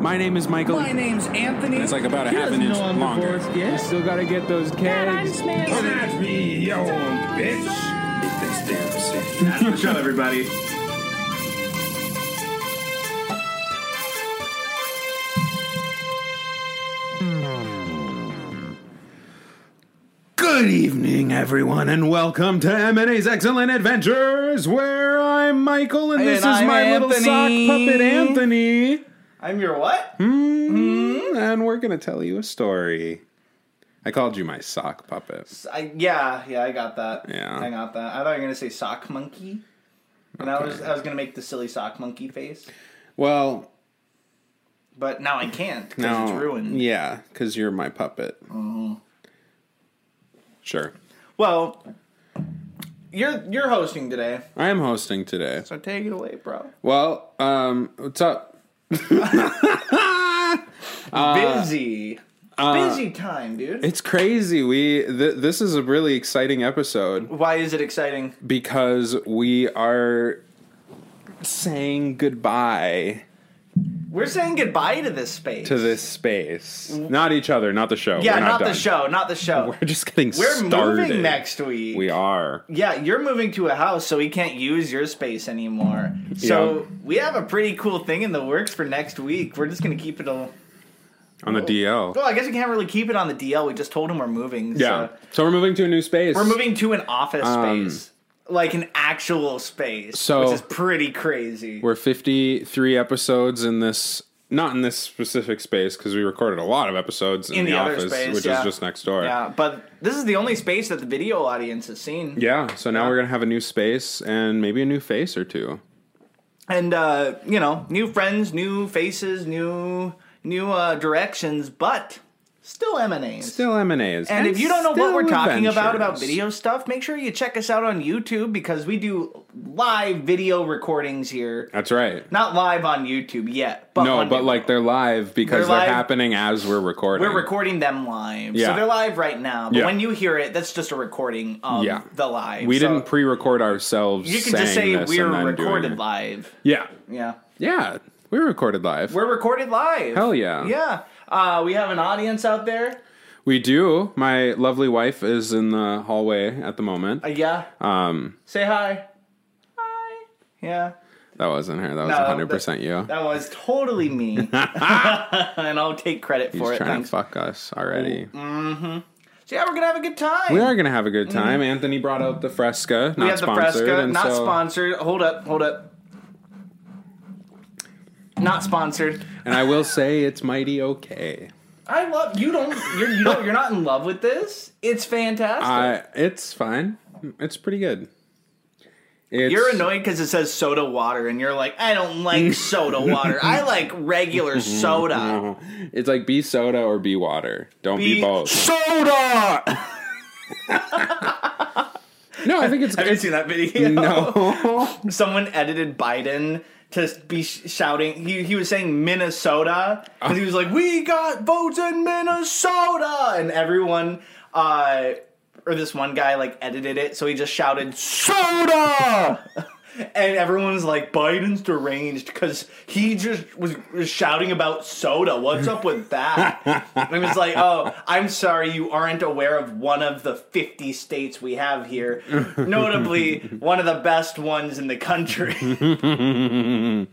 My name is Michael. My name's Anthony. It's like about a He half an inch know longer. fourth guest. You still gotta get those kegs. That's me, yo, bitch. This damn city. That's show, everybody. Good evening, everyone, and welcome to M&A's Excellent Adventures, where I'm Michael, and, this is I'm my little sock puppet, Anthony. I'm your what? Mm, And we're gonna tell you a story. I called you my sock puppet. I, yeah, yeah, I got that. Yeah. I got that. I thought you were gonna say sock monkey, and I was I was gonna make the silly sock monkey face, Well, but now I can't because no, it's ruined. yeah, because you're my puppet. Sure, Well, you're you're hosting today, I am hosting today. so take it away, bro. Well, um, what's up? Busy, uh, uh, busy time, dude. It's crazy. We th- this is a really exciting episode Why is it exciting? because we are saying goodbye We're saying goodbye to this space. to this space. Not each other, not the show. Yeah, We're not, the done. show, not the show. We're just getting We're started. moving next week. We are. Yeah, you're moving to a house, so we can't use your space anymore. So Yeah. we have a pretty cool thing in the works for next week. We're just gonna keep it a. On the DL. Well, I guess we can't really keep it on the DL. We just told him we're moving. Yeah. So So we're moving to a new space. we're moving to an office Um, space, like an actual space, So- which is pretty crazy. We're 53 episodes in this not in this specific space because we recorded a lot of episodes in, In the, the office, space, which yeah. is just next door. yeah, but this is the only space that the video audience has seen. Yeah, so now Yeah. we're gonna have a new space and maybe a new face or two. and uh, you know, new friends, new faces, new new uh, directions, but still M and A's. Still M and A's. And if you don't know what we're talking about about video stuff, make sure you check us out on YouTube because we do live video recordings here. that's right. Not live on YouTube yet, but No, but like they're live because They're they're, live. happening as we're recording. we're recording them live, so they're live right now. But Yeah. when you hear it, that's just a recording of Yeah. the live. We So didn't pre-record ourselves. You can just say we're recorded live. Yeah, Yeah, yeah, we recorded live. we're recorded live. Hell yeah. yeah. Uh, we have an audience out there. we do. My lovely wife is in the hallway at the moment. Uh, yeah, Um, say hi. Hi. Yeah. that wasn't her. That was No, 100 percent you. That was totally me, and I'll take credit He's for it. trying Thanks. to fuck us already. So yeah, we're gonna have a good time. We are gonna have a good time. Anthony brought out the Fresca, not Mm-hmm. We have the sponsored, Fresca, not so, sponsored. Hold up, hold up. Not sponsored. And I will say it's mighty okay. I love you. Don't you're you don't, you're not in love with this? It's fantastic. I it's fine. It's pretty good. It's, you're annoyed because it says soda water, and you're like, I don't like soda water. I like regular mm-hmm. soda. Mm-hmm. It's like be soda or be water. Don't be, Be both. Soda. No, I think it's Have you good. seen that video? No. someone edited Biden to be shouting. He, he was saying Minnesota because he was like, "We got votes in Minnesota," and everyone, uh, or this one guy like edited it, so he just shouted "Soda," and everyone's like Biden's deranged because he just was, was shouting about soda. What's up with that? and it was like, oh, I'm sorry, you aren't aware of one of the 50 states we have here, notably one of the best ones in the country.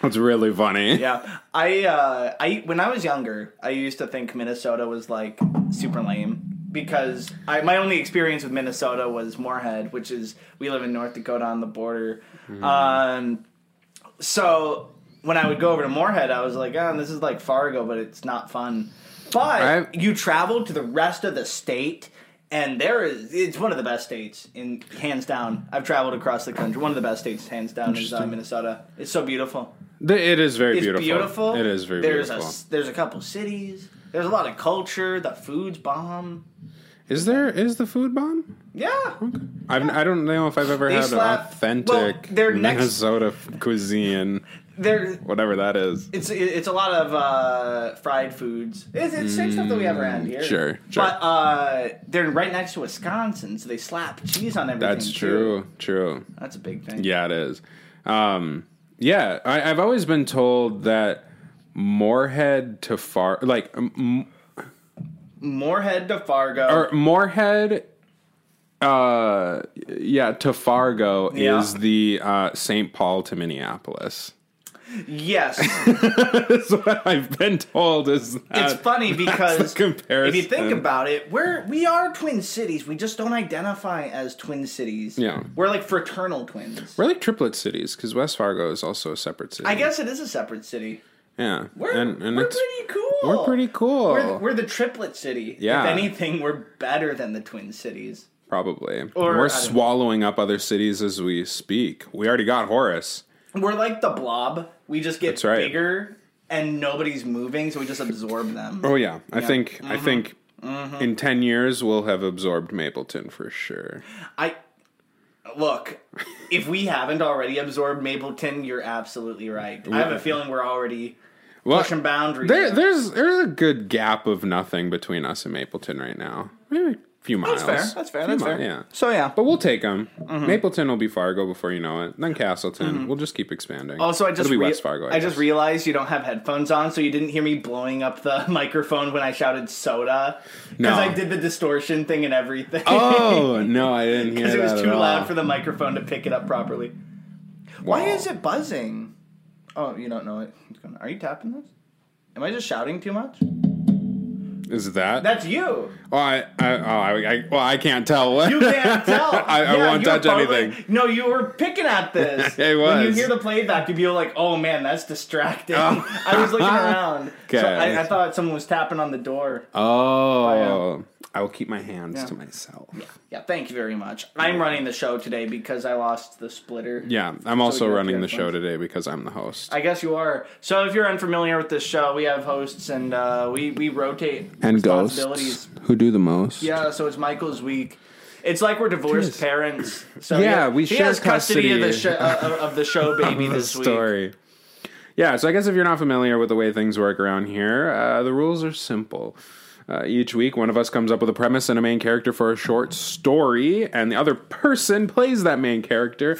That's really funny. yeah, I, uh, I when I was younger, I used to think Minnesota was like super lame because I, my only experience with Minnesota was Moorhead, which is we live in North Dakota on the border. Um, so when I would go over to Moorhead, I was like, oh, this is like Fargo, but it's not fun. But I- you travel to the rest of the state. And there is, it's one of the best states in hands down. I've traveled across the country. One of the best states, hands down, is uh, Minnesota. It's so beautiful. It is very It's beautiful. beautiful. It is very there's beautiful. A, there's a couple cities. There's a lot of culture. The food's bomb. Is there is the food bomb? Yeah. I've, I don't know if I've ever They had slap- authentic well, next- Minnesota cuisine, There, whatever that is. it's it's a lot of uh, fried foods. It's, it's the same stuff that we have around here. sure, sure. But uh, they're right next to Wisconsin, so they slap cheese on everything. That's too. true. True. That's a big thing. Yeah, it is. Um, yeah, I, I've always been told that Moorhead to Far, like m- Moorhead to Fargo. or Moorhead, uh, yeah, to Fargo Yeah. is the uh, St. Paul to Minneapolis. yes, That's what I've been told. Is it's funny because if you think about it, we're we are twin cities. We just don't identify as twin cities. Yeah. we're like fraternal twins. we're like triplet cities because West Fargo is also a separate city. I guess it is a separate city. Yeah, We're, and, and we're it's pretty cool. we're pretty cool. We're, we're the triplet city. Yeah. If anything, we're better than the twin cities. probably. Or, we're don't know. swallowing up other cities as we speak. We already got Horace. We're like the blob. We just get right. bigger and nobody's moving, so we just absorb them. Oh yeah, I think Mm-hmm. I think in ten years we'll have absorbed Mapleton for sure. I look. If we haven't already absorbed Mapleton, you're absolutely right. I have a feeling we're already Well, pushing boundaries. there, there's there's a good gap of nothing between us and Mapleton right now. Maybe a few miles. That's fair. That's fair. That's mi- fair. Yeah. So yeah. But we'll take them. Mm-hmm. Mapleton will be Fargo before you know it. Then Casselton. Mm-hmm. We'll just keep expanding. Also, I just It'll be rea- West Fargo. I, just realized you don't have headphones on, so you didn't hear me blowing up the microphone when I shouted soda because No. I did the distortion thing and everything. Oh no, I didn't hear because it was too loud for the microphone to pick it up properly. Why is it buzzing? Oh, you don't know it. Are you tapping this? Am I just shouting too much? Is that? That's you. oh, I, I, oh, I, I, well, I can't tell. What? You can't tell. I, I won't touch totally- anything. No, you were picking at this. It When you hear the playback, you'd be like, "Oh man, that's distracting." Oh. I was looking around, so Okay. I, I thought someone was tapping on the door. Oh, I will keep my hands to myself. Yeah, yeah, thank you very much. I'm running the show today because I lost the splitter. Yeah, I'm also you running the show today because I'm the host. I guess you are. So if you're unfamiliar with this show, we have hosts and uh, we we rotate and ghosts who do the most. Yeah, so it's Michael's week. It's like we're divorced Jeez. parents. So Yeah, we he share has custody, of the custody. show uh, of the show baby the this week. story. Yeah, so I guess if you're not familiar with the way things work around here, uh, the rules are simple. Uh, each week, one of us comes up with a premise and a main character for a short story, and the other person plays that main character,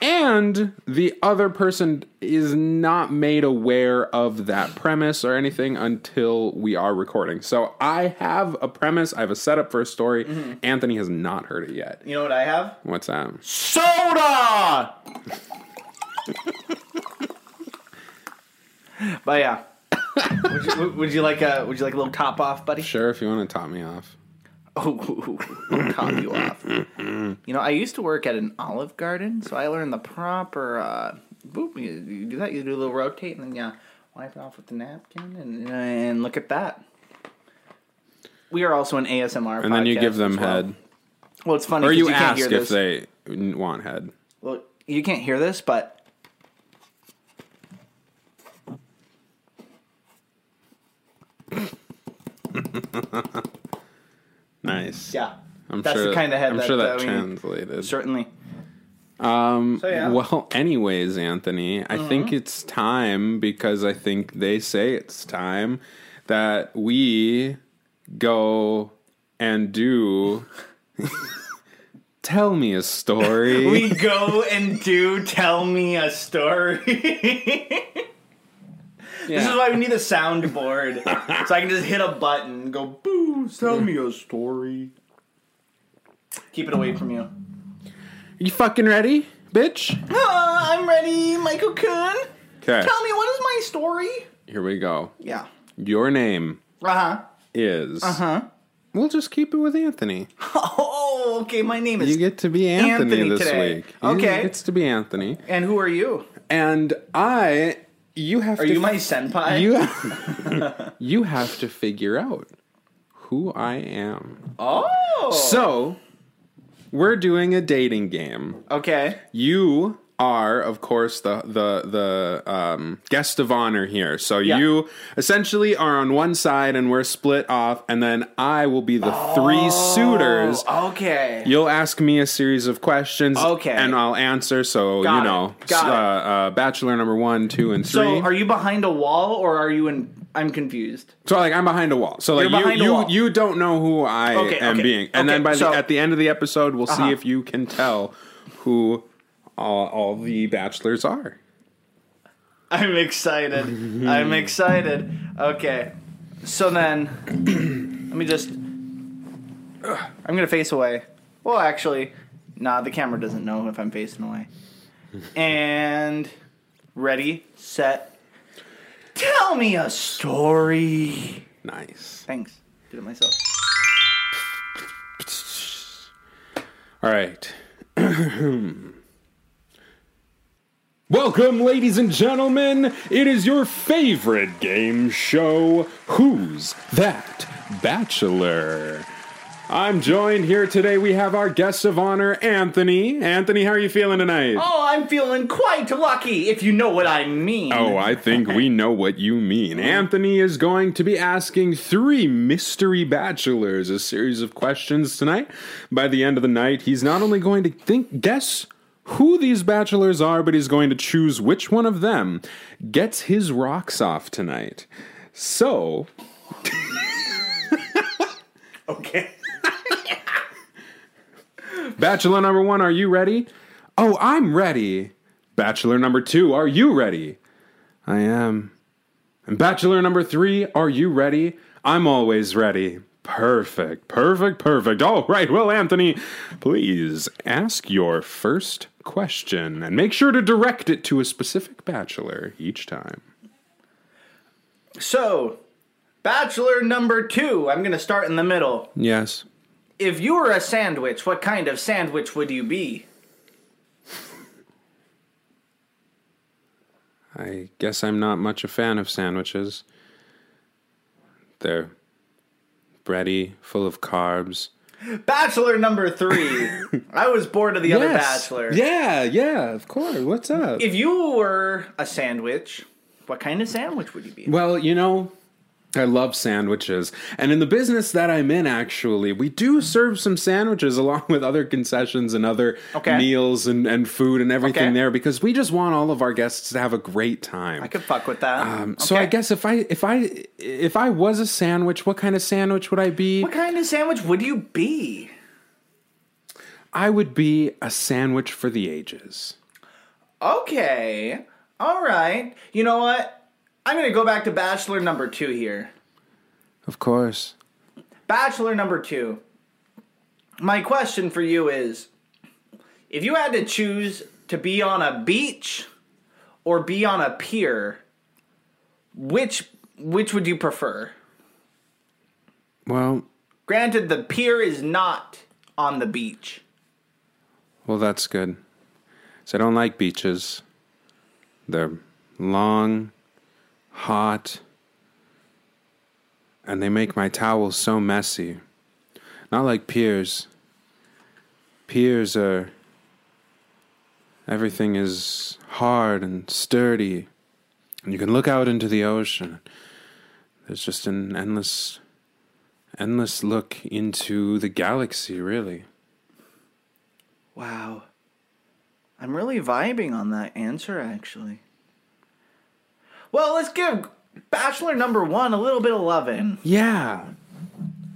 and the other person is not made aware of that premise or anything until we are recording. So I have a premise, I have a setup for a story. Anthony has not heard it yet. You know what I have? What's that? Soda. but yeah. Would, you, would you like a Would you like a little top off, buddy? Sure, if you want to top me off. Oh, top you off. You know, I used to work at an Olive Garden, so I learned the proper. Uh, boop, you, you do that. You do a little rotate, and then you wipe it off with the napkin, and and look at that. We are also an ASMR, And then you give them well. head. Well, it's funny. Or you, can't ask hear if they want head. Well, you can't hear this, but Nice. yeah, I'm that's sure the kind of head I'm that, sure that we- translated. certainly. Um, So, yeah. Well, anyways, Anthony, I think Mm-hmm. it's time because I think they say it's time that we go and do tell me a story. we go and do tell me a story. This is why we need a soundboard. so I can just hit a button and go, boo, tell me a story. Keep it away from you. you fucking ready, bitch? Ah, I'm ready, Michael Kuhn. Okay. Tell me, what is my story? Here we go. Yeah. Your name Uh huh. is. Uh Uh-huh. We'll just keep it with Anthony. Oh, okay. My name is. You get to be Anthony, Anthony this today. week. He Okay. gets to be Anthony, and who are you? and I. You have Are to. you my senpai? You. you have to figure out who I am. Oh. So, we're doing a dating game. Okay. You are, of course, the the the um, guest of honor here. So Yeah. you essentially are on one side, and we're split off, and then I will be the three suitors. Okay. You'll ask me a series of questions, Okay. and I'll answer. So Got you know, uh, uh, bachelor number one, two, and three. So, are you behind a wall or are you in? I'm confused. So like I'm behind a wall. So like You're you you you don't know who I Okay, am okay, being, and okay, then by so- the at the end of the episode, we'll Uh-huh. see if you can tell who all, all the bachelors are. I'm excited. I'm excited. Okay. So then, let me just. I'm gonna face away. Well, actually, nah. The camera doesn't know if I'm facing away. And ready, set. Tell me a story. Nice. Thanks. Did it myself. All right. Hmm. Welcome, ladies and gentlemen. It is your favorite game show, Who's That Bachelor? I'm joined here today. We have our guest of honor, Anthony. Anthony, how are you feeling tonight? Oh, I'm feeling quite lucky, if you know what I mean. Oh, I think we know what you mean. Anthony is going to be asking three mystery bachelors a series of questions tonight. By the end of the night, he's not only going to think guess who these bachelors are, but he's going to choose which one of them gets his rocks off tonight. So, Okay. Bachelor number one, are you ready? Oh, I'm ready. Bachelor number two, are you ready? I am. And Bachelor number three, are you ready? I'm always ready. Perfect, perfect, perfect. All right, well, Anthony, please ask your first question and make sure to direct it to a specific bachelor each time. So, bachelor number two. I'm gonna start in the middle. Yes. If you were a sandwich, what kind of sandwich would you be? I guess I'm not much a fan of sandwiches. They're bready, full of carbs. Bachelor number three. I was bored of the other bachelor. Yeah, yeah, of course. What's up? If you were a sandwich, what kind of sandwich would you be? well, you know, I love sandwiches. And in the business that I'm in, actually, we do serve some sandwiches along with other concessions and other Okay. meals and, and food and everything Okay. there because we just want all of our guests to have a great time. I could fuck with that. Um, So I guess if I if I if I was a sandwich, what kind of sandwich would I be? What kind of sandwich would you be? I would be a sandwich for the ages. Okay. All right. You know what? I'm going to go back to bachelor number two here. Of course. Bachelor number two. My question for you is if you had to choose to be on a beach or be on a pier, which which would you prefer? Well, Granted, the pier is not on the beach. well, that's good. So I don't like beaches. They're long, hot, and they make my towels so messy. Not like piers. Piers are. Everything is hard and sturdy, and you can look out into the ocean. There's just an endless, endless look into the galaxy, really. Wow. I'm really vibing on that answer, actually. Well, let's give Bachelor number one a little bit of loving. Yeah.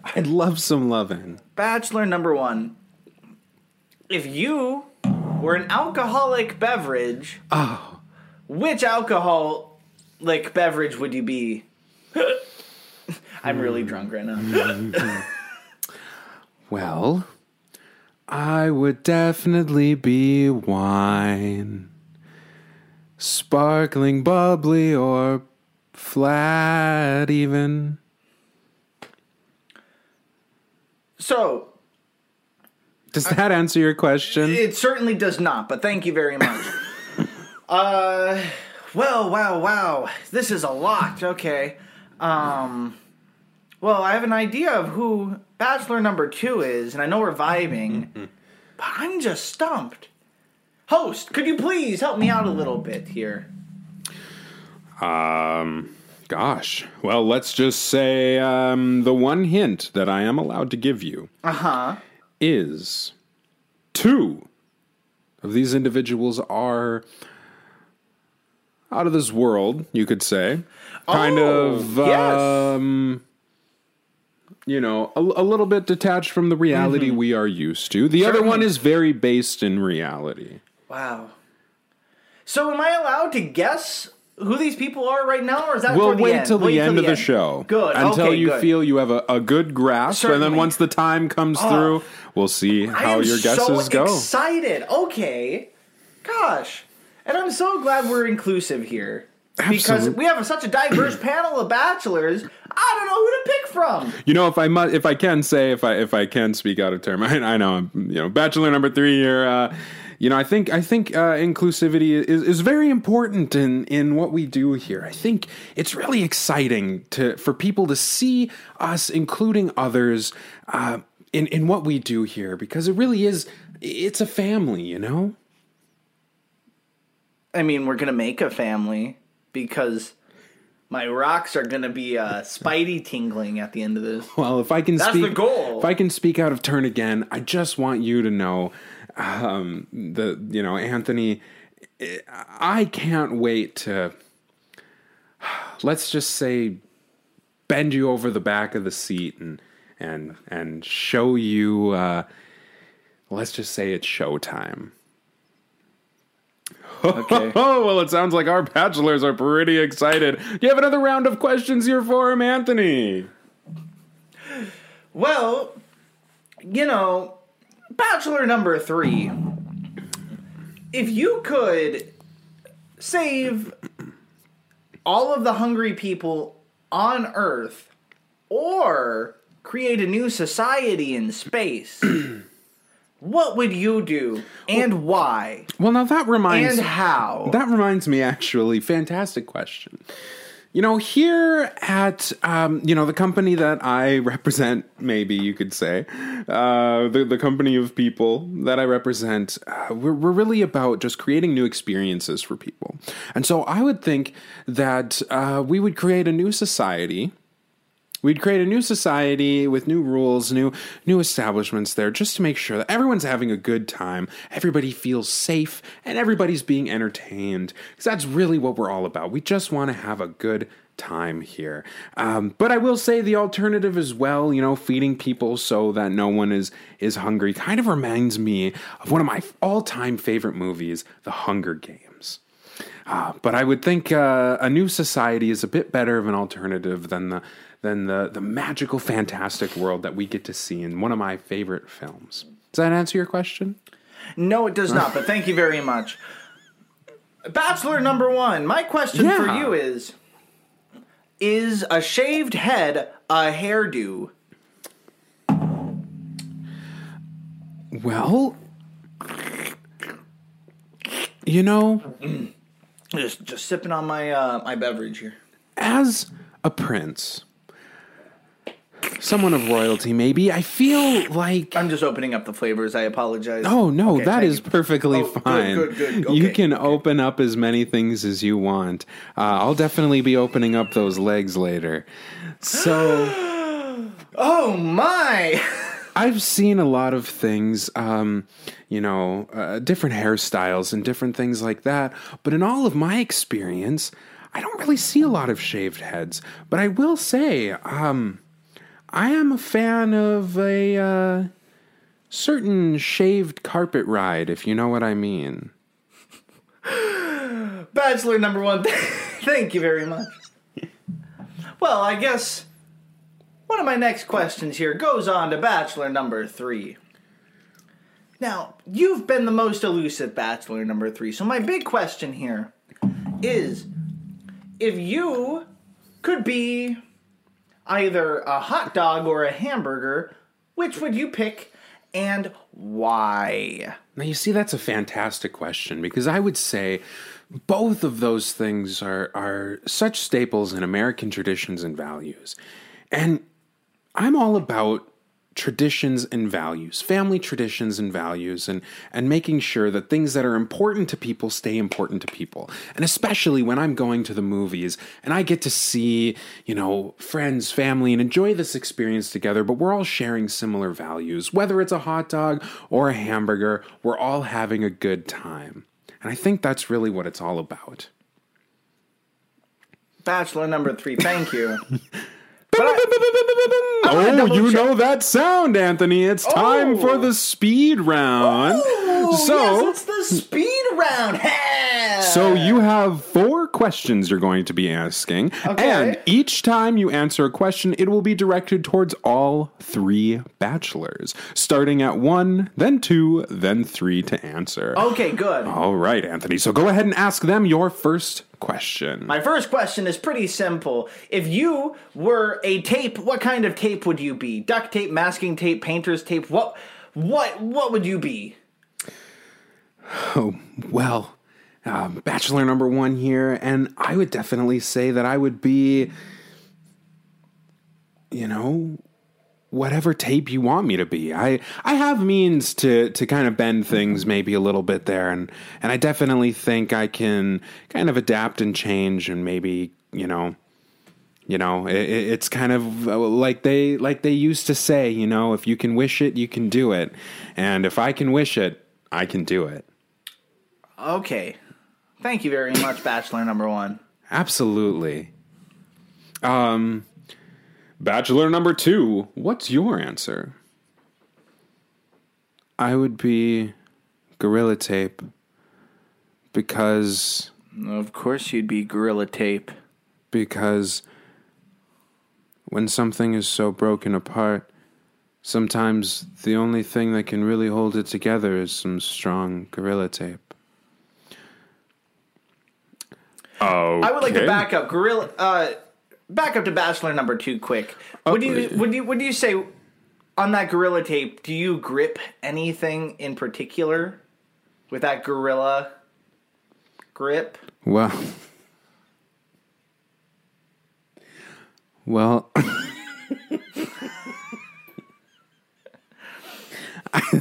I'd love some loving. Bachelor number one. if you were an alcoholic beverage, Oh, which alcoholic beverage would you be? I'm really drunk right now. well, I would definitely be wine. Sparkling, bubbly, or flat, even. So, Does that answer your question? It certainly does not, but thank you very much. uh, well, wow, wow. This is a lot. Okay. Um, well, I have an idea of who Bachelor number two is, and I know we're vibing, but I'm just stumped. Host, could you please help me out a little bit here? Um, gosh. Well, let's just say um, the one hint that I am allowed to give you Uh huh. is two of these individuals are out of this world, you could say. Kind Oh, of, yes. um, you know, a, a little bit detached from the reality we are used to. The other one is very based in reality. Wow. So, am I allowed to guess who these people are right now, or is that We'll wait end? till the Wait end of the show. Good. Until okay, you good. feel you have a, a good grasp. And then once the time comes Oh. through, we'll see how your guesses so go. excited. Okay, gosh, and I'm so glad we're inclusive here because we have such a diverse panel of bachelors. I don't know who to pick from. You know, if I mu- if I can say, if I if I can speak out of term, I, I know I'm you know bachelor number three here. Uh, you know, I think I think uh, inclusivity is, is very important in in what we do here. I think it's really exciting to for people to see us, including others, uh, in in what we do here because it really is. It's a family, you know. I mean, we're gonna make a family because my rocks are gonna be uh, spidey tingling at the end of this. Well, if I can That's speak, the goal. if I can speak out of turn again, I just want you to know, um, the you know Anthony, I can't wait to. Let's just say, bend you over the back of the seat and and and show you. Uh, let's just say it's showtime. Okay. Oh well, it sounds like our bachelors are pretty excited. Do you have another round of questions here for him, Anthony? Well, you know, Bachelor number three. If you could save all of the hungry people on Earth or create a new society in space, what would you do and why Well, now that reminds and how? That reminds me, actually, fantastic question. You know, here at um, you know the company that I represent, maybe you could say, uh, the the company of people that I represent, uh, we're we're really about just creating new experiences for people, and so I would think that uh, we would create a new society We'd create a new society with new rules, new new establishments there, just to make sure that everyone's having a good time, everybody feels safe, and everybody's being entertained. Because that's really what we're all about. We just want to have a good time here. Um, but I will say the alternative as well, you know, feeding people so that no one is is hungry, kind of reminds me of one of my all time favorite movies, The Hunger Games. Uh, but I would think uh, a new society is a bit better of an alternative than the than the the magical, fantastic world that we get to see in one of my favorite films. Does that answer your question? No, it does not, but thank you very much. Bachelor number one, my question for you is Is a shaved head a hairdo? Well, you know, Just just sipping on my uh, my beverage here. as a prince, someone of royalty, maybe I feel like I'm just opening up the flavors. I apologize. Oh no, Okay, that is you. perfectly Oh, good, fine. good, good. You Okay, can open up as many things as you want. Uh, I'll definitely be opening up those legs later. So Oh my! I've seen a lot of things, um, you know, uh, different hairstyles and different things like that. But in all of my experience, I don't really see a lot of shaved heads. But I will say, um, I am a fan of a uh, certain shaved carpet ride, if you know what I mean. Bachelor number one, thank you very much. Well, I guess one of my next questions here goes on to Bachelor number three. Now, you've been the most elusive Bachelor number three, so my big question here is if you could be either a hot dog or a hamburger, which would you pick and why? Now, you see, that's a fantastic question because I would say both of those things are, are such staples in American traditions and values. And I'm all about traditions and values, family traditions and values, and, and making sure that things that are important to people stay important to people. And especially when I'm going to the movies and I get to see, you know, friends, family, and enjoy this experience together, but we're all sharing similar values. Whether it's a hot dog or a hamburger, we're all having a good time. And I think that's really what it's all about. Bachelor number three, thank you. Oh, you check. know that sound, Anthony. It's time Oh. for the speed round. Oh, so, yes, it's the speed round. Ha! So you have four questions you're going to be asking, Okay. and each time you answer a question, it will be directed towards all three bachelors, starting at one, then two, then three to answer. Okay, good. All right, Anthony. So go ahead and ask them your first question. My first question is pretty simple. If you were a tape, what kind of tape would you be? Duct tape, masking tape, painter's tape? What what what would you be? Oh, well, um, bachelor number one here, and I would definitely say that I would be, you know, whatever tape you want me to be. I I have means to to kind of bend things maybe a little bit there, and and I definitely think I can kind of adapt and change, and maybe you know. You know, it, it- it's kind of uh, like they like they used to say. You know, if you can wish it, you can do it, and if I can wish it, I can do it. Okay. Thank you very much, Bachelor number one. Absolutely. Um, bachelor number two, what's your answer? I would be Gorilla Tape because Of course you'd be Gorilla Tape. because when something is so broken apart, sometimes the only thing that can really hold it together is some strong Gorilla Tape. Oh, I would like to back up Gorilla uh back up to Bachelor number 2 quick. Would you would you would you say on that Gorilla Tape, do you grip anything in particular with that Gorilla grip? Well, well, I,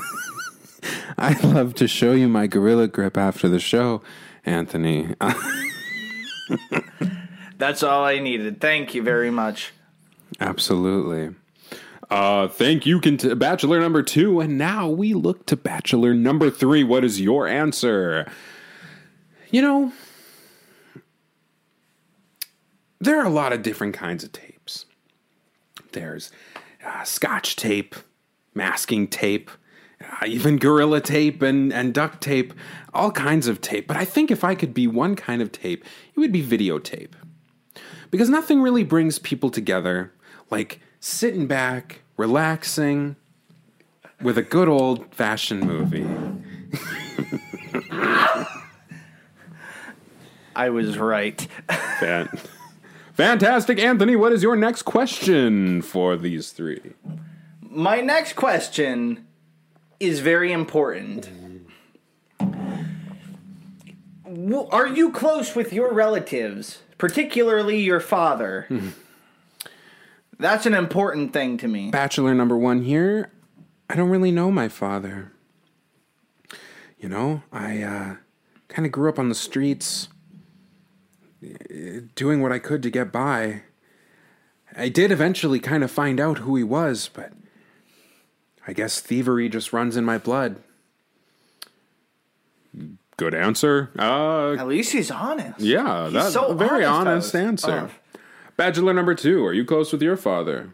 I'd love to show you my gorilla grip after the show, Anthony. That's all I needed. Thank you very much. Absolutely. Uh, thank you, cont- Bachelor number two. And now we look to Bachelor number three. What is your answer? You know, there are a lot of different kinds of tapes. There's uh, scotch tape, masking tape, Uh, even gorilla tape and, and duct tape, all kinds of tape. But I think if I could be one kind of tape, it would be videotape because nothing really brings people together like sitting back, relaxing with a good old fashioned movie. I was right. Fan- Fantastic, Anthony. What is your next question for these three? My next question is very important. Are you close with your relatives, particularly your father? That's an important thing to me. Bachelor number one here. I don't really know my father. You know, I uh, kind of grew up on the streets, eh, doing what I could to get by. I did eventually kind of find out who he was, but I guess thievery just runs in my blood. Good answer. Uh, At least he's honest. yeah, that's so a very honest, honest answer. oh. Bachelor number two, are you close with your father?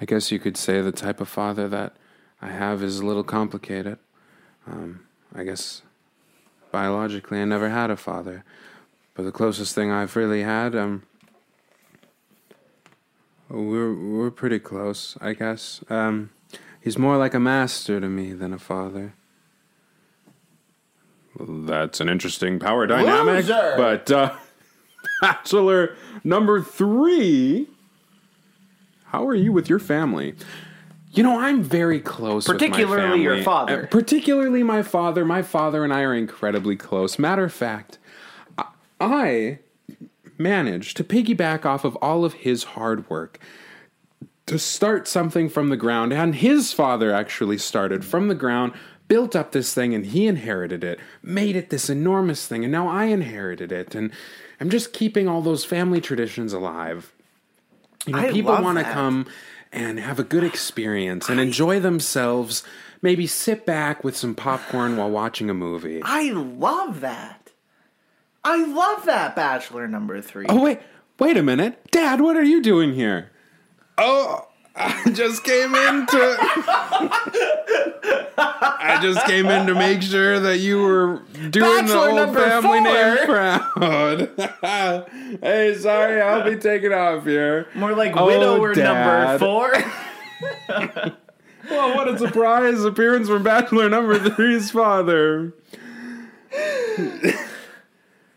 I guess you could say the type of father that I have is a little complicated. Um, I guess biologically, I never had a father, but the closest thing I've really had, um, we're we're pretty close, I guess. Um, he's more like a master to me than a father. That's an interesting power dynamic, Loser! but uh, bachelor number three. How are you with your family? You know, I'm very close. with my Particularly your father. Uh, particularly my father. My father and I are incredibly close. Matter of fact, I- I managed to piggyback off of all of his hard work to start something from the ground. And his father actually started from the ground, built up this thing, and he inherited it, made it this enormous thing. And now I inherited it. And I'm just keeping all those family traditions alive. You know, I people want to come and have a good experience and enjoy themselves. Maybe sit back with some popcorn while watching a movie. I love that. I love that Bachelor number three. Oh wait, wait a minute, Dad, what are you doing here? Oh, I just came in to. I just came in to make sure that you were doing Bachelor the number family name proud. hey, sorry, I'll be taking off here. More like Oh, widower Dad. number four. Well, what a surprise appearance from Bachelor number three's father.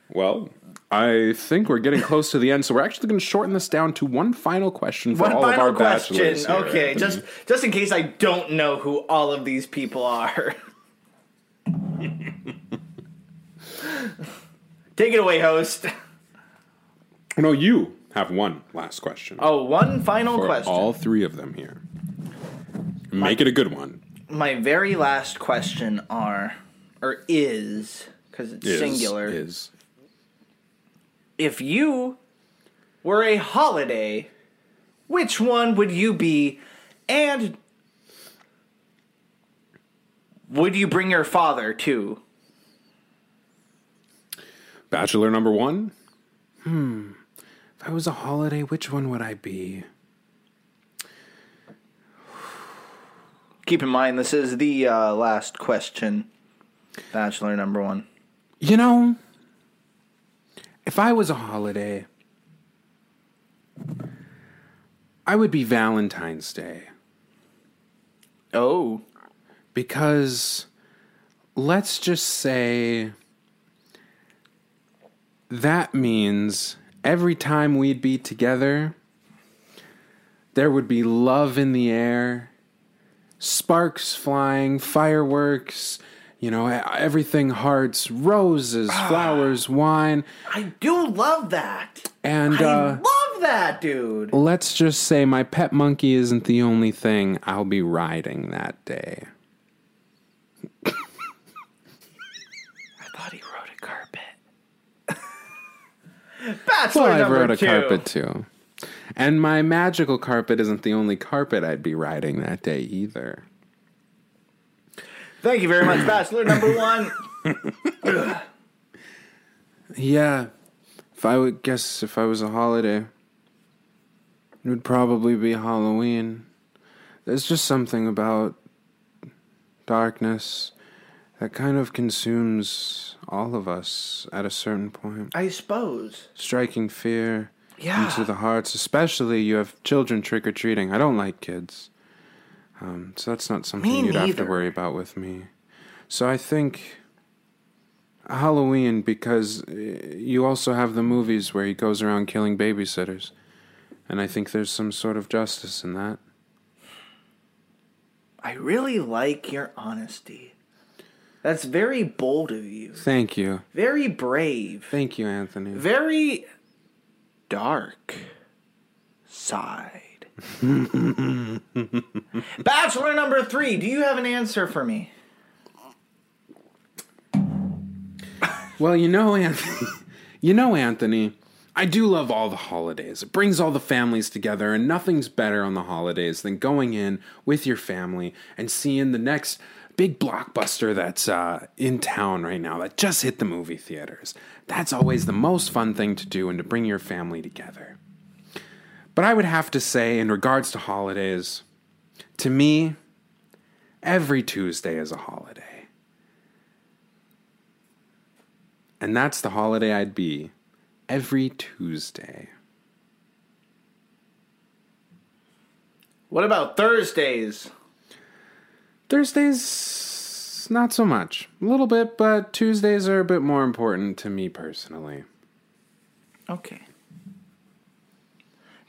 well, I think we're getting close to the end, so we're actually going to shorten this down to one final question for One all of our question. bachelors. here. Okay, just just in case I don't know who all of these people are. Take it away, host. no, you have one last question Oh, one final for question. all three of them here. Make it a good one. My very last question are or is because it's Is- singular. is If you were a holiday, which one would you be? And would you bring your father too? Bachelor number one? Hmm. If I was a holiday, which one would I be? Keep in mind, this is the uh, last question. Bachelor number one. You know, if I was a holiday, I would be Valentine's Day. Oh. Because let's just say that means every time we'd be together, there would be love in the air, sparks flying, fireworks, you know, everything hearts, roses, flowers, wine. I do love that. And I uh, love that, dude. let's just say my pet monkey isn't the only thing I'll be riding that day. I thought he rode a carpet. Bachelor Well, I number rode a two. carpet too. And my magical carpet isn't the only carpet I'd be riding that day either. Thank you very much, Bachelor number one. Yeah. If I would guess if I was a holiday, it would probably be Halloween. There's just something about darkness that kind of consumes all of us at a certain point. I suppose. striking fear Yeah. into the hearts. Especially you have children trick or treating. I don't like kids, um, so that's not something Me you'd have to worry about with me. So I think Halloween because uh, you also have the movies where he goes around killing babysitters, and I think there's some sort of justice in that. I really like your honesty. That's very bold of you. Thank you, Very brave. thank you, Anthony. Very dark side. Bachelor number three, do you have an answer for me? Well, you know, Anthony, you know, Anthony, I do love all the holidays. It brings all the families together, and nothing's better on the holidays than going in with your family and seeing the next big blockbuster that's uh, in town right now that just hit the movie theaters. That's always the most fun thing to do and to bring your family together. But I would have to say, in regards to holidays, to me, Every Tuesday is a holiday. And that's the holiday I'd be. Every Tuesday. What about Thursdays? Thursdays, not so much. A little bit, but Tuesdays are a bit more important to me personally. Okay.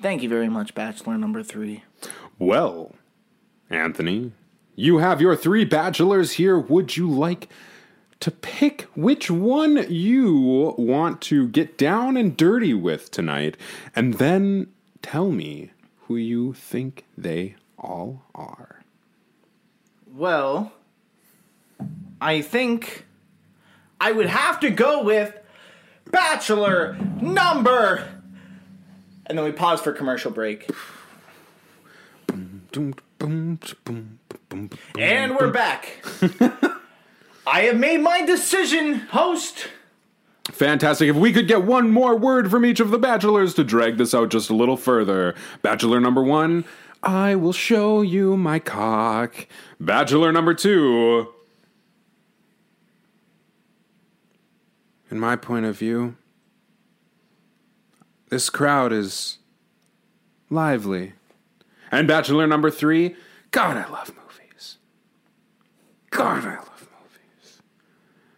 Thank you very much, Bachelor number three. Well, Anthony, you have your three bachelors here. Would you like to pick which one you want to get down and dirty with tonight, and then tell me who you think they all are? Well, I think I would have to go with Bachelor number. And then we pause for commercial break. And we're back. I have made my decision, host. Fantastic. If we could get one more word from each of the bachelors to drag this out just a little further. Bachelor number one, I will show you my cock. Bachelor number two, in my point of view, this crowd is lively. And bachelor number three, God, I love movies. God, I love movies.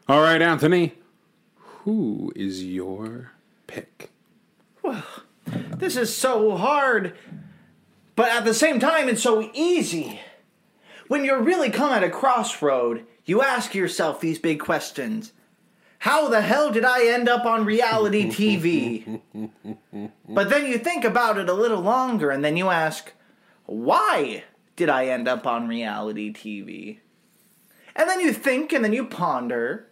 All right, Anthony, who is your pick? Well, this is so hard, but at the same time, it's so easy. When you're really come at a crossroad, you ask yourself these big questions. How the hell did I end up on reality TV? but then you think about it a little longer and then you ask, why did I end up on reality TV? And then you think and then you ponder,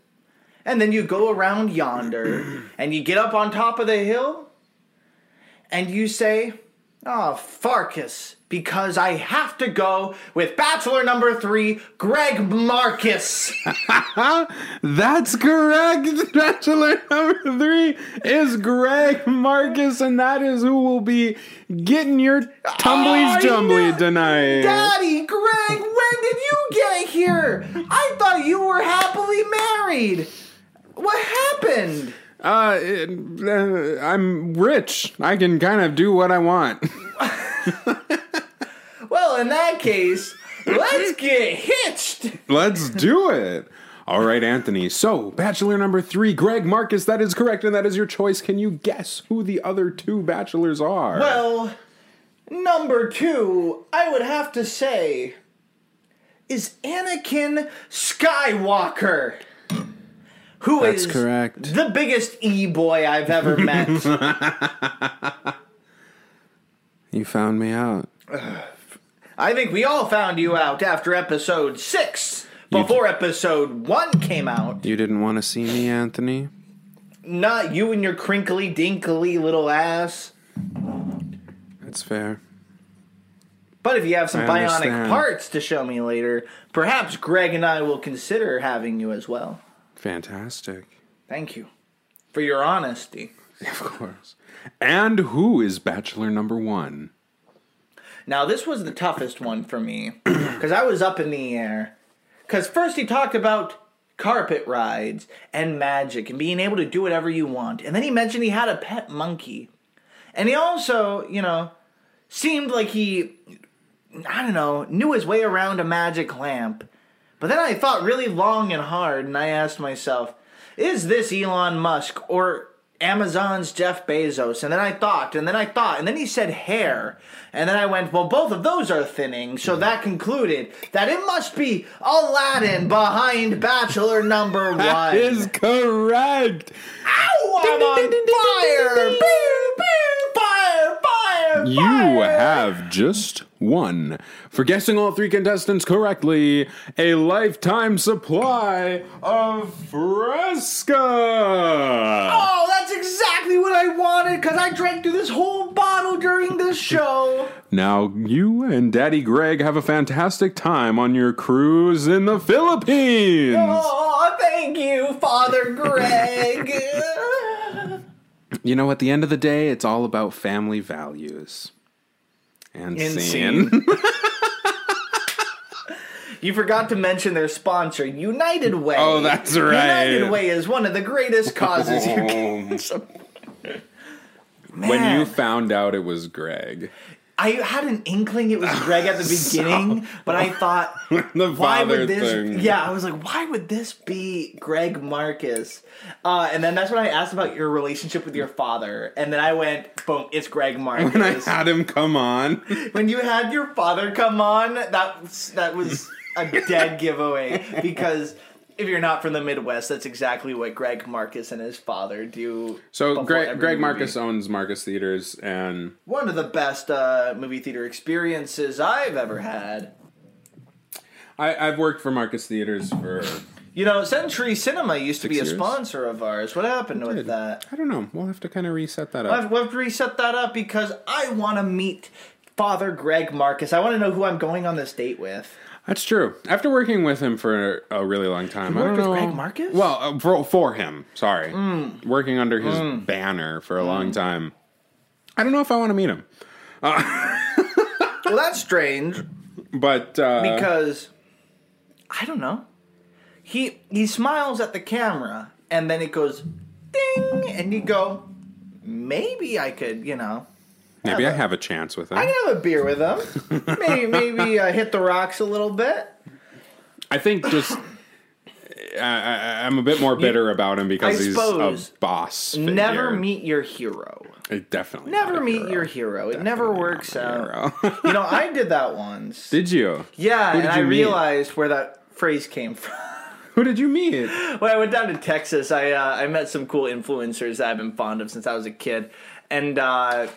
and then you go around yonder and you get up on top of the hill and you say, Oh, Farkas, because I have to go with Bachelor number three, Greg Marcus. That's correct. Bachelor number three is Greg Marcus, and that is who will be getting your tumblies jumbly tonight. Daddy, Greg, when did you get here? I thought you were happily married. What happened? Uh, it- uh, I'm rich. I can kind of do what I want. Well, in that case, let's get hitched. Let's do it. All right, Anthony. So, bachelor number three, Greg Marcus, that is correct, and that is your choice. Can you guess who the other two bachelors are? Well, number two, I would have to say, is Anakin Skywalker. Who That's is correct. the biggest e boy I've ever met. you found me out. I think we all found you out after episode six, before episode one came out. You didn't want to see me, Anthony? Not you and your crinkly dinkly little ass. That's fair. But if you have some I bionic understand. parts to show me later, perhaps Greg and I will consider having you as well. Fantastic. Thank you for your honesty. Of course. And who is bachelor number one? Now, this was the toughest one for me because I was up in the air. Because first he talked about carpet rides and magic and being able to do whatever you want. And then he mentioned he had a pet monkey. And he also, you know, seemed like he, I don't know, knew his way around a magic lamp. But then I thought really long and hard and I asked myself, is this Elon Musk or Amazon's Jeff Bezos? And then I thought, and then I thought, and then he said hair. And then I went, well, both of those are thinning. So that concluded that it must be Aladdin behind Bachelor number one. That is correct. Ow, I'm on fire! Pew, pew, fire, fire, You have just won. For guessing all three contestants correctly, a lifetime supply of Fresca. Oh, that's exactly what I wanted because I drank through this whole bottle during this show. Now, you and Daddy Greg have a fantastic time on your cruise in the Philippines. Oh, thank you, Father Greg. You know, at the end of the day, it's all about family values. And scene. You forgot to mention their sponsor, United Way. Oh, that's right. United Way is one of the greatest causes you can. when you found out it was Greg, I had an inkling it was Greg at the beginning, but I thought, the why would this? thing. Yeah, I was like, why would this be Greg Marcus? Uh, and then that's when I asked about your relationship with your father, and then I went, boom, it's Greg Marcus. When I had him come on, when you had your father come on, that that was a dead giveaway because. If you're not from the Midwest, that's exactly what Greg Marcus and his father do. so Greg, Greg. Marcus owns Marcus Theaters, and one of the best uh, movie theater experiences I've ever had. I, I've worked for Marcus Theaters for You know, Century Cinema used to be a years? sponsor of ours. What happened with that? I don't know. We'll have to kind of reset that We'll up. have, we'll have to reset that up because I want to meet Father Greg Marcus. I want to know who I'm going on this date with. That's true. After working with him for a really long time, You I worked don't with know. Greg Marcus? Well, uh, for, for him, sorry, Mm. working under his banner for a long time. I don't know if I want to meet him, Well, that's strange but uh, because I don't know. He he smiles at the camera and then it goes ding, and you go, maybe I could, you know. Maybe I have a chance with him. I can have a beer with him. maybe maybe uh, hit the rocks a little bit. I think just I, I, I'm a bit more bitter about him because I he's a boss. Never meet your hero. Uh, Definitely. Never a meet hero. your hero. It never works out. you know, I did that once. did you? yeah, Who and did I you meet? realized where that phrase came from. Who did you meet? when I went down to Texas, I uh, I met some cool influencers that I've been fond of since I was a kid, and uh,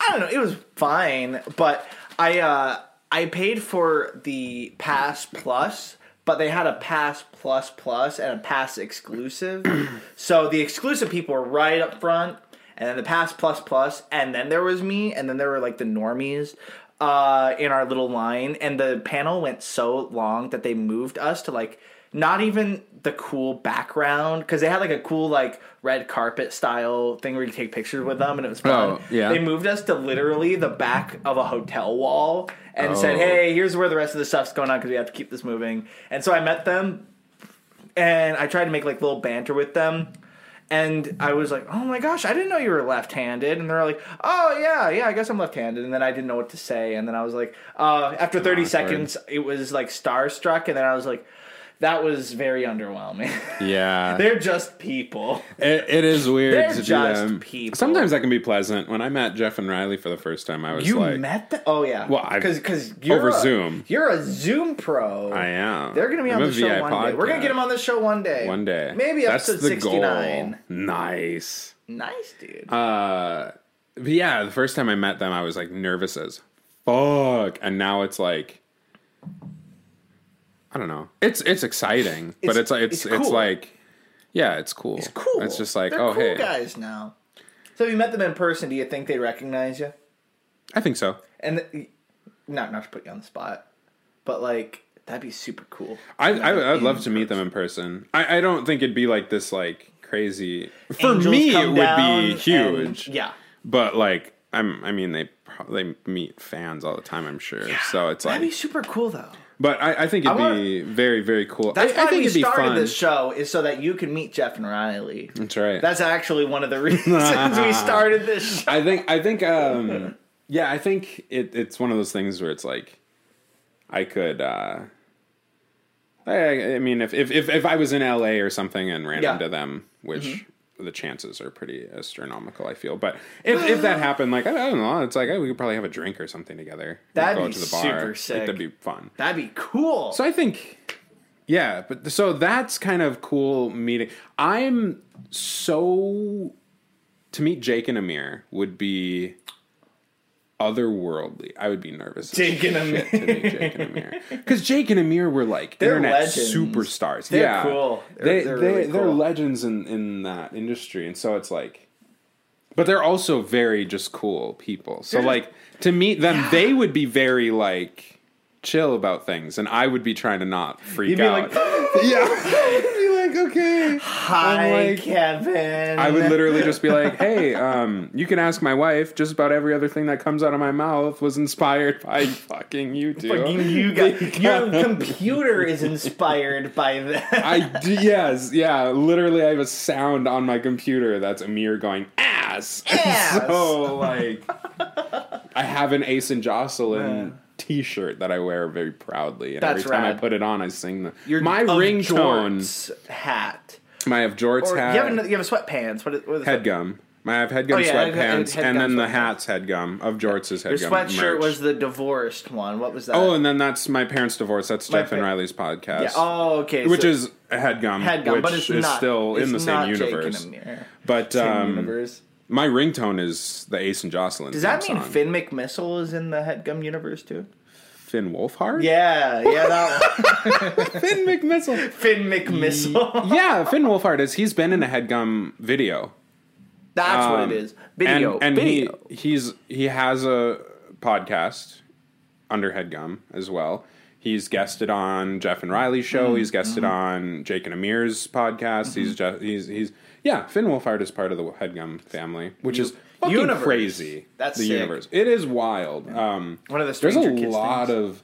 I don't know, it was fine, but I uh, I paid for the Pass Plus, but they had a Pass Plus Plus and a Pass Exclusive, so the exclusive people were right up front, and then the Pass Plus Plus, and then there was me, and then there were like the normies. Uh, in our little line, and the panel went so long that they moved us to like not even the cool background because they had like a cool like red carpet style thing where you take pictures with them and it was fun. Oh, yeah. They moved us to literally the back of a hotel wall and said, Oh. "Hey, here's where the rest of the stuff's going on because we have to keep this moving." And so I met them and I tried to make like little banter with them. And I was like, "Oh my gosh, I didn't know you were left-handed." And they're like, "Oh yeah, yeah, I guess I'm left-handed." And then I didn't know what to say. And then I was like, uh, after 30 Awkward. seconds, it was like starstruck. And then I was like, "That was very underwhelming." Yeah, They're just people. it, it is weird They're to just them. people. Sometimes that can be pleasant. When I met Jeff and Riley for the first time, I was like. You like, met them? Oh yeah. Well, I- because over Zoom. You're a Zoom pro. I am. They're gonna be I'm on the show VI one day. We're gonna get them on the show one day. one day. Maybe That's episode the 69. goal. Nice. Nice, dude. Uh, but yeah, the first time I met them, I was like nervous as fuck, and now it's like. I don't know. It's it's exciting, but It's- it's like it's it's it's, like, yeah, it's cool. it's cool. It's just like, They're oh cool hey, guys now. So if you met them in person, do you think they recognize you? I think so. And th- not not to put you on the spot, but like that'd be super cool. I, I I'd love to meet them in person. I, I don't think it'd be like this like crazy. For Angels me, it would be and- huge. yeah. But like I'm, I mean, they they meet fans all the time. I'm sure. So it's like That'd be super cool though. But I, I think it'd wanna- be very very cool. That's I, why I think we it'd be started this show is so that you can meet Jeff and Riley. That's right. That's actually one of the reasons we started this show. I think I think um yeah I think it, it's one of those things where it's like I could uh I, I mean if, if if if I was in LA or something and ran Yeah. into them which Mm-hmm. The chances are pretty astronomical I feel but if if that happened like I don't know it's like oh, we could probably have a drink or something together That'd go be to the bar super Like, sick. that'd be fun That'd be cool. so I think, yeah, but so that's kind of cool meeting. I'm so to meet Jake and Amir would be otherworldly. I would be nervous. Jake and Amir. to meet Jake and Amir because Jake and Amir were like They're internet legends. superstars. They're yeah, cool. They're- they they're they really they're cool. legends in in that industry, and so it's like. But they're also very just cool people. So like to meet them, they would be very like chill about things, and I would be trying to not freak You'd be out. like, yeah, like, okay. Hi, I'm like- Kevin. I would literally just be like, "Hey, um, you can ask my wife. Just about every other thing that comes out of my mouth was inspired by fucking you two. Fucking you guys. Your computer is inspired by that. I d- yes, yeah. Literally, I have a sound on my computer that's Amir going ass. Ass. so like, I have an Ace and Jocelyn T-shirt that I wear very proudly, and That's every time rad. I put it on, I sing the Your my of ringtone. jorts hat. I have jorts Or hat, you have another, you have sweatpants. What is, what is that? I have headgum Oh, yeah, head- sweatpants, head- and headgum then the sweatpants. hats headgum of jorts is Your headgum. sweatshirt merch. was the divorced one. What was that? Oh, and then that's my parents' divorce. That's My Jeff and pa- Riley's podcast. yeah. Oh, okay. which so is a headgum, headgum, which but it's is not still in it's the same not Jake and universe. Amir. But Same um, universe. My ringtone is the Ace and Jocelyn. Does that mean song. Finn McMissile is in the headgum universe too? Finn Wolfhard? Yeah, yeah, that one. Finn McMissile. Finn McMissile. yeah, Finn Wolfhard is. He's been in a headgum video. That's what Um, it is. Video. and, and video. he he's he has a podcast under Headgum as well. He's guested on Jeff and Riley's show. Mm-hmm. He's guested on Jake and Amir's podcast. He's just he's he's yeah. Finn Wolfhard is part of the Headgum family, which is fucking Universe. crazy. That's the sick. universe. It is wild. Um, One of the there's a Stranger Kids lot things. of.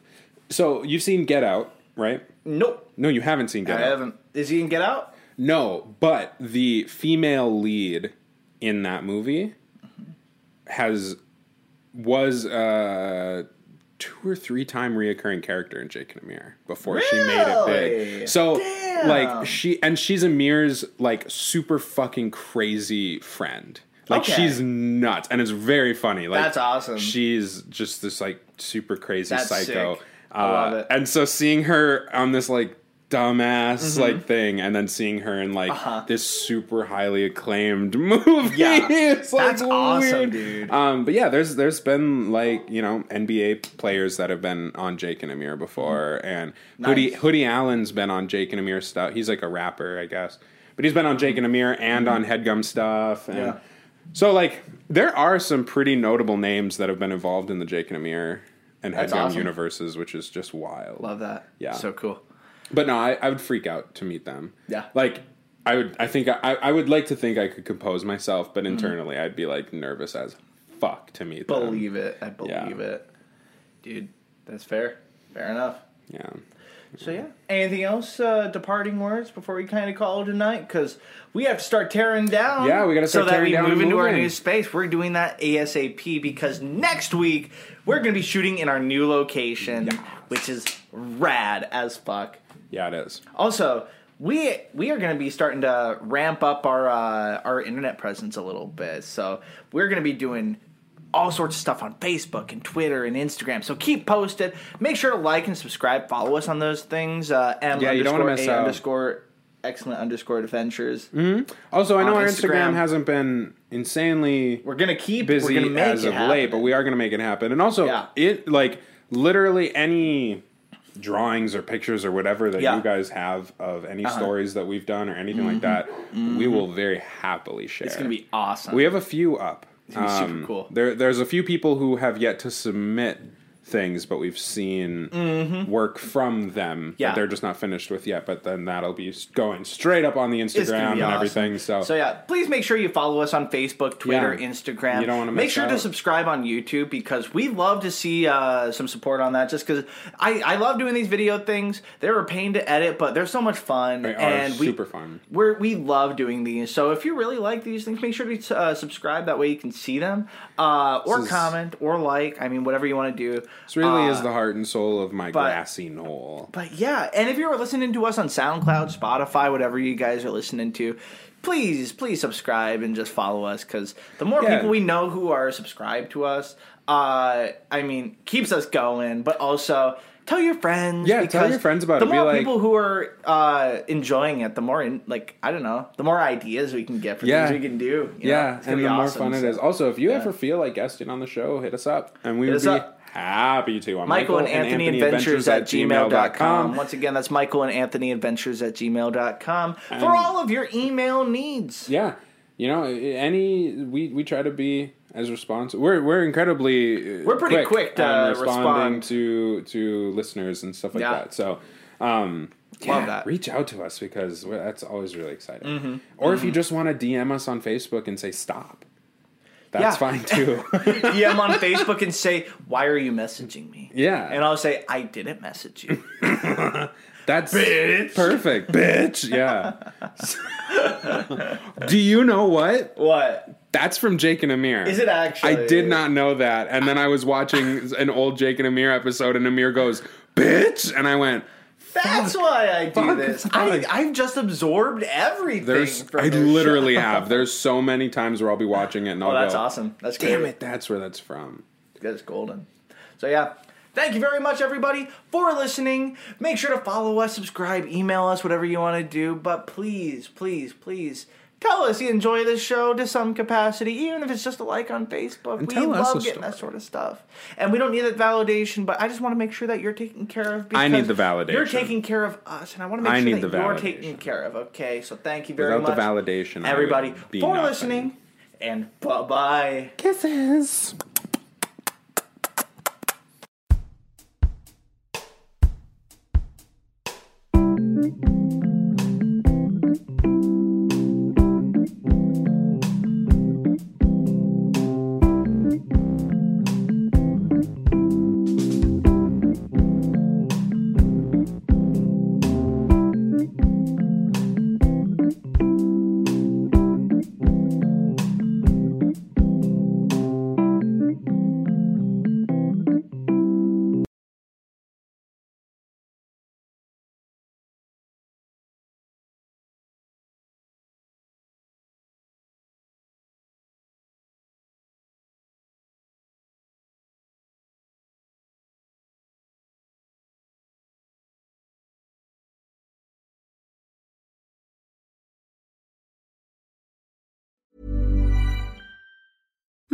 So you've seen Get Out, right? nope. No, you haven't seen Get I Out. I haven't. Is he in Get Out? No, but the female lead in that movie has was a two or three time reoccurring character in Jake and Amir before she made it big. So Damn. like she and she's Amir's like super fucking crazy friend. Like Okay. she's nuts and it's very funny. Like That's awesome. She's just this like super crazy That's psycho. sick. I love uh, it. And so seeing her on this like dumbass Mm-hmm. like thing, and then seeing her in like Uh-huh. this super highly acclaimed movie, Yeah. it's like That's awesome, weird. dude. Um, but yeah, there's there's been like you know NBA players that have been on Jake and Amir before, and Hoodie Nice. Hoodie Allen's been on Jake and Amir stuff. He's like a rapper, I guess, but he's been on Jake and Amir and on Headgum stuff, and Yeah. so like there are some pretty notable names that have been involved in the Jake and Amir and Headgum awesome. universes, which is just wild. Love that. Yeah. So cool. But no, I, I would freak out to meet them. Yeah. Like I would I think I, I would like to think I could compose myself, Mm-hmm. but internally I'd be like nervous as fuck to meet them. Believe it. I believe Yeah. it. Dude, that's fair. Fair enough. Yeah. So yeah. Anything else? Uh, departing words before we kind of call it a night because we have to start tearing down. Yeah, we gotta start so that tearing we down move and into our moving. new space. We're doing that ASAP because next week we're gonna be shooting in our new location, which is rad as fuck. Yeah, it is. Also, we we are going to be starting to ramp up our uh, our internet presence a little bit. So we're going to be doing all sorts of stuff on Facebook and Twitter and Instagram. So keep posted. Make sure to like and subscribe. Follow us on those things. Uh, M Yeah, you don't wanna underscore miss A out. underscore excellent underscore adventures. Also, I know our Instagram. Instagram. hasn't been insanely We're gonna keep we're busy gonna make as it of happen. late, but we are going to make it happen. And also, Yeah. it like literally any drawings or pictures or whatever that Yeah. Uh-huh. you guys have of any stories that we've done or anything like that, we will very happily share. Mm-hmm. It's gonna be awesome. We have a few up. Um, gonna be super cool. There, there's a few people who have yet to submit things, but we've seen work from them Mm-hmm. Yeah. that they're just not finished with yet. But then that'll be going straight up on the Instagram and awesome. everything. So, so yeah, please make sure you follow us on Facebook, Twitter, Yeah. Instagram. You don't wanna make miss sure to subscribe on YouTube because we love to see uh, some support on that. Just because I, I love doing these video things. They're a pain to edit, but they're so much fun They are and we, super fun. We're, we love doing these. So if you really like these things, make sure to uh, subscribe. That way you can see them uh, or is- comment or like. I mean, whatever you want to do. This really Uh, is the heart and soul of my but- grassy knoll. but yeah, and if you're listening to us on SoundCloud, Spotify, whatever you guys are listening to, please, please subscribe and just follow us because the more Yeah. people we know who are subscribed to us, uh, I mean, keeps us going. But also tell your friends. Yeah, tell your friends about the it. Be more like- people who are uh, enjoying it, the more in, like I don't know, the more ideas we can get for Yeah. things we can do. you know? Yeah, It's and the more fun it so- is. Also, if you yeah. ever feel like guesting on the show, hit us up, and we Hit would be up. Happy to. On Michael and Anthony, Adventures at gmail.com. Once again, that's Michael and Anthony Adventures at gmail.com for And- all of your email needs. Yeah, you know, any we we try to be as responsive. We're we're incredibly uh, We're pretty quick to, uh, responding respond. to to listeners and stuff like Yeah. that. So. Um, Love yeah, that. Reach out to us because that's always really exciting. Or if you just want to DM us on Facebook and say stop, that's Yeah. fine too. DM on Facebook and say, "Why are you messaging me?" Yeah. and I'll say, "I didn't message you." That's perfect, bitch. Yeah. Do you know what? what? That's from Jake and Amir. Is it actually? I did not know that. And then I was watching an old Jake and Amir episode, and Amir goes, "Bitch," and I went, That's why I do Fuck, this. fuck. I, I've just absorbed everything. "There's." from I their literally show. have. There's so many times where I'll be watching it, and oh, I'll Oh, that's go, awesome. That's Damn great. it, that's where that's from. That's golden. So yeah. Thank you very much, everybody, for listening. Make sure to follow us, subscribe, email us, whatever you want to do. But please, please, please tell us you enjoy this show to some capacity, even if it's just a like on Facebook. And we tell us love getting story. that sort of stuff. And we don't need that validation, but I just want to make sure that you're taken care of. I need the validation. You're taking care of us, and I want to make I sure need that the you're validation. taken care of. Okay, so thank you very Without the much, validation, I everybody, would be for nothing. listening. And bye bye. Kisses.